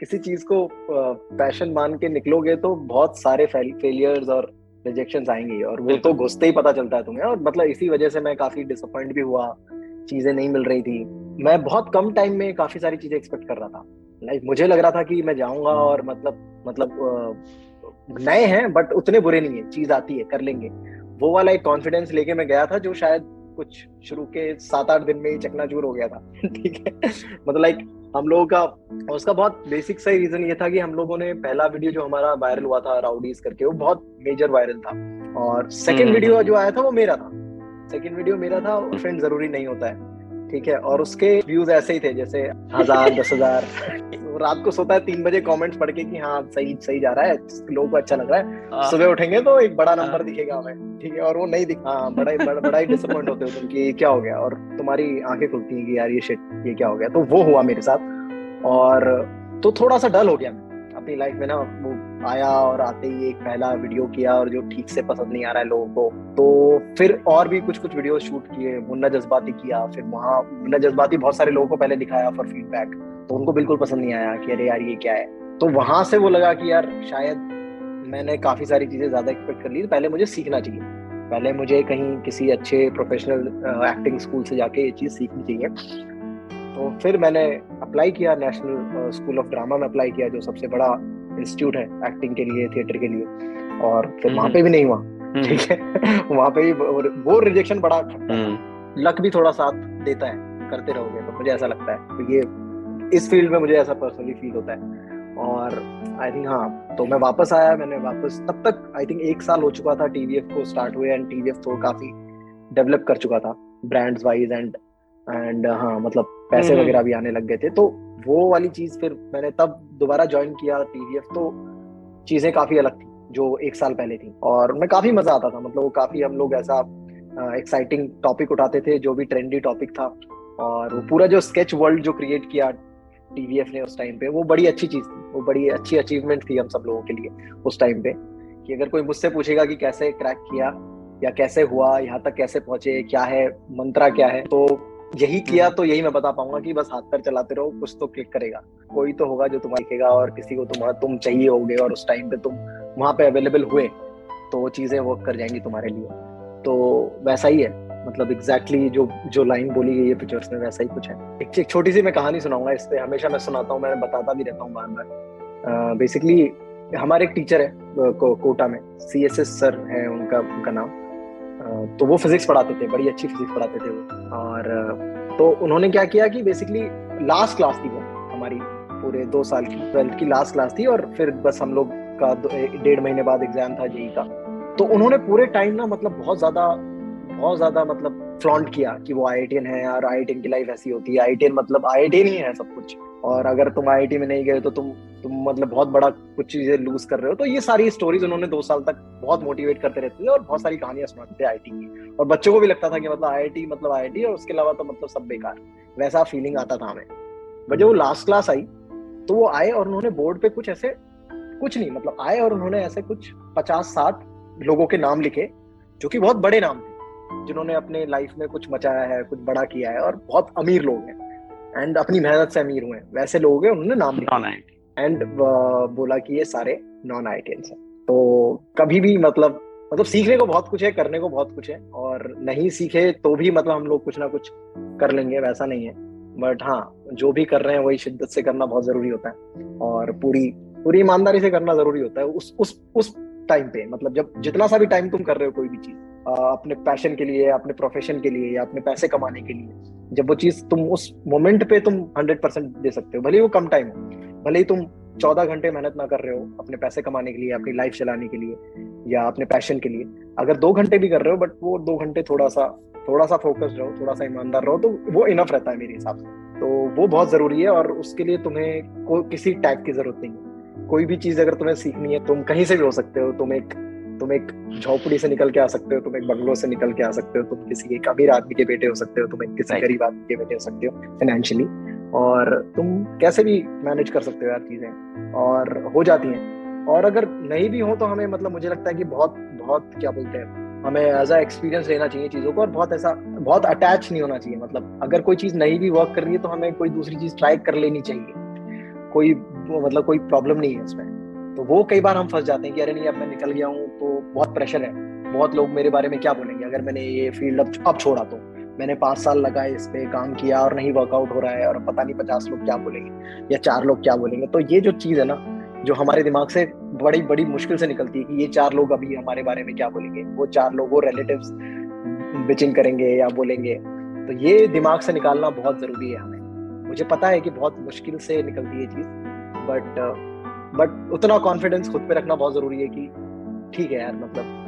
किसी चीज़ को पैशन मान के निकलोगे तो बहुत सारे फेलियर्स और रिजेक्शन आएँगे और वो तो घुसते ही पता चलता है तुम्हें और मतलब इसी वजह से मैं काफ़ी डिसअपॉइंट भी हुआ चीज़ें नहीं मिल रही थी। मैं बहुत कम टाइम में काफ़ी सारी चीज़ें एक्सपेक्ट कर रहा था। लाइक मुझे लग रहा था कि मैं जाऊँगा हम्म। और मतलब मतलब नए हैं बट उतने बुरे नहीं है चीज़ आती है कर लेंगे। वो वाला एक कॉन्फिडेंस लेके मैं गया था जो शायद कुछ शुरू के सात आठ दिन में ही चकनाचूर हो गया था। ठीक है? मतलब लाइक हम लोगों का उसका बहुत बेसिक सही रीजन ये था कि हम लोगों ने पहला वीडियो जो हमारा वायरल हुआ था राउडीज करके वो बहुत मेजर वायरल था। और सेकंड वीडियो हम्म। जो आया था वो मेरा था। सेकंड वीडियो मेरा था फ्रेंड ज़रूरी नहीं होता है। ठीक है और उसके व्यूज़ ऐसे ही थे जैसे हज़ार दस हज़ार रात को सोता है तीन बजे कमेंट्स पढ़ के कि हाँ सही सही जा रहा है लोगों को अच्छा लग रहा है हाँ। सुबह उठेंगे तो एक बड़ा नंबर हाँ। दिखेगा हमें ठीक है और वो नहीं दिखा हाँ बड़ा ही बड़ा, बड़ा ही डिसअपॉइंट होते हो तुम कि क्या हो गया और तुम्हारी आँखें खुलती हैं कि यार ये शिट ये क्या हो गया तो वो हुआ मेरे साथ और तो थोड़ा सा डल हो गया मैं अपनी लाइफ में ना वो आया और आते ही एक पहला वीडियो किया और जो ठीक से पसंद नहीं आ रहा है लोगों को। तो फिर और भी कुछ कुछ वीडियो शूट किए, मुन्ना जज्बाती किया, फिर वहाँ मुन्ना जज्बाती बहुत सारे लोगों को पहले दिखाया फॉर फीडबैक तो उनको बिल्कुल पसंद नहीं आया कि अरे यार ये क्या है। तो वहाँ से वो लगा कि यार शायद मैंने काफ़ी सारी चीज़ें ज़्यादा एक्सपेक्ट कर ली तो पहले मुझे सीखना चाहिए। पहले मुझे कहीं किसी अच्छे प्रोफेशनल एक्टिंग स्कूल से जाके ये चीज़ सीखनी चाहिए। तो फिर मैंने अप्लाई किया नेशनल स्कूल ऑफ़ ड्रामा में अप्लाई किया जो सबसे बड़ा इंस्टीट्यूट है एक्टिंग के लिए थिएटर के लिए। और फिर वहाँ पे भी नहीं हुआ हम्म। ठीक है? वहाँ पे भी वो रिजेक्शन बड़ा लक हम्म। भी थोड़ा साथ देता है करते रहोगे तो मुझे ऐसा लगता है। तो ये इस फ़ील्ड में मुझे ऐसा पर्सनली फील होता है। और आई थिंक हाँ तो मैं वापस आया मैंने वापस तब तक आई थिंक एक साल हो चुका था टीवीएफ को स्टार्ट हुए एंड टीवीएफ तो काफ़ी डेवलप कर चुका था ब्रांड्स वाइज एंड एंड हाँ मतलब पैसे हम्म। वगैरह भी आने लग गए थे। तो वो वाली चीज़ फिर मैंने तब दोबारा ज्वाइन किया टीवीएफ तो चीज़ें काफ़ी अलग थी जो एक साल पहले थी। और मैं काफ़ी मज़ा आता था मतलब वो काफ़ी हम लोग ऐसा एक्साइटिंग टॉपिक उठाते थे जो भी ट्रेंडी टॉपिक था। और वो पूरा जो स्केच वर्ल्ड जो क्रिएट किया टीवीएफ ने उस टाइम पे वो बड़ी अच्छी चीज़ थी। वो बड़ी अच्छी अचीवमेंट थी हम सब लोगों के लिए उस टाइम पे। कि अगर कोई मुझसे पूछेगा कि कैसे क्रैक किया या कैसे हुआ यहाँ तक कैसे पहुँचे क्या है मंत्रा क्या है तो यही किया हम्म। तो यही मैं बता पाऊँगा कि बस हाथ पैर चलाते रहो कुछ तो क्लिक करेगा। कोई तो होगा जो तुम्हारा दिखेगा और किसी को तुम्हारा तुम चाहिए होगे और उस टाइम पे तुम वहाँ पे अवेलेबल हुए तो वो चीज़ें वर्क कर जाएँगी तुम्हारे लिए। तो वैसा ही है मतलब एग्जैक्टली exactly जो जो लाइन बोली गई है पिक्चर्स में वैसा ही कुछ है। एक, एक छोटी सी मैं कहानी सुनाऊँगा इस पे हमेशा मैं सुनाता हूँ मैं बताता भी रहता हूँ बार बार। बेसिकली हमारे एक टीचर है को, कोटा में सी एस एस सर है उनका उनका नाम। तो वो फिजिक्स पढ़ाते थे, बड़ी अच्छी फिजिक्स पढ़ाते थे वो। और तो उन्होंने क्या किया कि बेसिकली लास्ट क्लास थी वो, हमारी पूरे दो साल की ट्वेल्थ की लास्ट क्लास थी और फिर बस हम लोग का डेढ़ महीने बाद एग्ज़ाम था जेई का। तो उन्होंने पूरे टाइम ना मतलब बहुत ज़्यादा बहुत ज़्यादा मतलब फ्लॉन्ट किया कि वो आई है और आई की लाइफ ऐसी होती है। आई मतलब आई ही है सब कुछ। और अगर तुम आई में नहीं गए तो तुम तुम मतलब बहुत बड़ा कुछ चीज़ें लूज कर रहे हो। तो ये सारी स्टोरीज उन्होंने दो साल तक बहुत मोटिवेट करते रहते थे और बहुत सारी कहानियाँ सुनाते थे आई की। और बच्चों को भी लगता था कि मतलब आईआईटी मतलब आईआईटी और उसके अलावा तो मतलब सब बेकार। वैसा फीलिंग आता था हमें। बट जब वो लास्ट क्लास आई तो वो आए और उन्होंने बोर्ड पे कुछ ऐसे, कुछ नहीं मतलब आए और उन्होंने ऐसे कुछ पचास साठ लोगों के नाम लिखे, जो कि बहुत बड़े नाम जिन्होंने अपने लाइफ में कुछ मचाया है कुछ बड़ा किया है और बहुत अमीर लोग हैं। एंड अपनी मेहनत से अमीर हुए हैं। वैसे लोग हैं उन्होंने नाम लिखा। एंड बोला कि ये सारे नॉन आई हैं। तो कभी भी मतलब मतलब सीखने को बहुत कुछ है करने को बहुत कुछ है। और नहीं सीखे तो भी मतलब हम लोग कुछ ना कुछ कर लेंगे वैसा नहीं है। बट हाँ जो भी कर रहे हैं वही शिद्दत से करना बहुत ज़रूरी होता है। और पूरी पूरी ईमानदारी से करना ज़रूरी होता है। उस उस उस टाइम पे मतलब जब जितना सा भी टाइम तुम कर रहे हो कोई भी चीज़ अपने पैशन के लिए, अपने प्रोफेशन के लिए या अपने पैसे कमाने के लिए। जब वो चीज़ तुम उस मोमेंट पे तुम हंड्रेड परसेंट दे सकते हो, भले वो कम टाइम हो, भले ही तुम चौदह घंटे मेहनत ना कर रहे हो अपने पैसे कमाने के लिए, अपनी लाइफ चलाने के लिए या अपने पैशन के लिए। अगर दो घंटे भी कर रहे हो बट वो दो घंटे थोड़ा सा थोड़ा सा फोकस रहो थोड़ा सा ईमानदार रहो तो वो इनफ रहता है मेरे हिसाब से। तो वो बहुत ज़रूरी है और उसके लिए तुम्हें को, किसी टैग की ज़रूरत नहीं है। कोई भी चीज़ अगर तुम्हें सीखनी है, तुम कहीं से भी हो सकते हो, तुम एक तुम एक झोपड़ी से निकल के आ सकते हो तुम एक बंगलो से निकल के आ सकते हो तुम किसी एक अमीर आदमी के बेटे हो सकते हो तुम एक किसी गरीब आदमी के बेटे हो सकते हो फाइनेंशियली और तुम कैसे भी मैनेज कर सकते हो यार चीज़ें और हो जाती हैं। और अगर नहीं भी हो तो हमें मतलब मुझे लगता है कि बहुत बहुत क्या बोलते हैं हमें एज अ एक्सपीरियंस लेना चाहिए चीज़ों को और बहुत ऐसा बहुत अटैच नहीं होना चाहिए। मतलब अगर कोई चीज़ नहीं भी वर्क कर रही है तो हमें कोई दूसरी चीज़ ट्राई कर लेनी चाहिए। कोई मतलब कोई प्रॉब्लम नहीं है इसमें तो वो कई बार हम फंस जाते हैं कि अरे नहीं, अब मैं निकल गया हूँ तो बहुत प्रेशर है। बहुत लोग मेरे बारे में क्या बोलेंगे? अगर मैंने ये फ़ील्ड अब अब छोड़ा तो। मैंने पाँच साल लगाए इस पे काम किया और नहीं वर्कआउट हो रहा है और पता नहीं पचास लोग क्या बोलेंगे या चार लोग क्या बोलेंगे। तो ये जो चीज़ है ना, जो हमारे दिमाग से बड़ी बड़ी मुश्किल से निकलती है कि ये चार लोग अभी हमारे बारे में क्या बोलेंगे? वो चार लोग, वो रिलेटिव बिचिंग करेंगे या बोलेंगे। तो ये दिमाग से निकालना बहुत ज़रूरी है हमें। मुझे पता है कि बहुत मुश्किल से निकलती है चीज़ बट बट उतना कॉन्फिडेंस खुद पे रखना बहुत ज़रूरी है कि ठीक है यार मतलब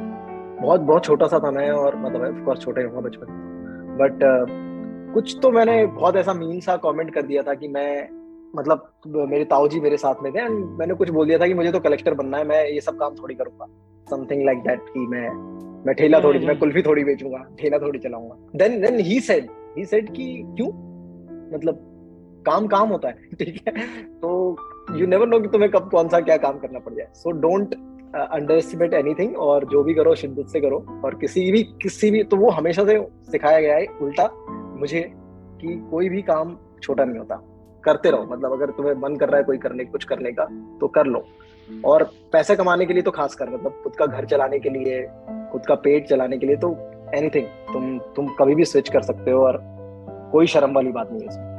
बहुत बहुत छोटा सा था मैं और मतलब ऑफ़ कोर्स छोटा ही हुआ बचपन। बट uh, कुछ तो मैंने बहुत ऐसा मीन सा कमेंट कर दिया था कि मैं मतलब मेरे ताऊ जी मेरे साथ में थे एंड मैंने कुछ बोल दिया था कि मुझे तो कलेक्टर बनना है मैं ये सब काम थोड़ी करूँगा। समथिंग लाइक दैट कि मैं मैं ठेला थोड़ी मैं कुल्फी थोड़ी बेचूँगा ठेला थोड़ी चलाऊँगा। Then then he said he said कि क्यों? मतलब काम काम होता है ठीक है? तो यू नेवर नो कि तुम्हें कब कौन सा क्या काम करना पड़ जाए। So don't underestimate anything और जो भी करो, शिद्दत से करो। और किसी भी किसी भी तो वो हमेशा से सिखाया गया है उल्टा, मुझे कि कोई भी काम छोटा नहीं होता। करते रहो। मतलब अगर तुम्हें मन कर रहा है कोई करने, कुछ करने का तो कर लो। और पैसे कमाने के लिए तो खास कर मतलब खुद का घर चलाने के लिए, खुद का पेट चलाने के लिए तो एनीथिंग तुम तुम कभी भी स्विच कर सकते हो और कोई शर्म वाली बात नहीं है इसमें।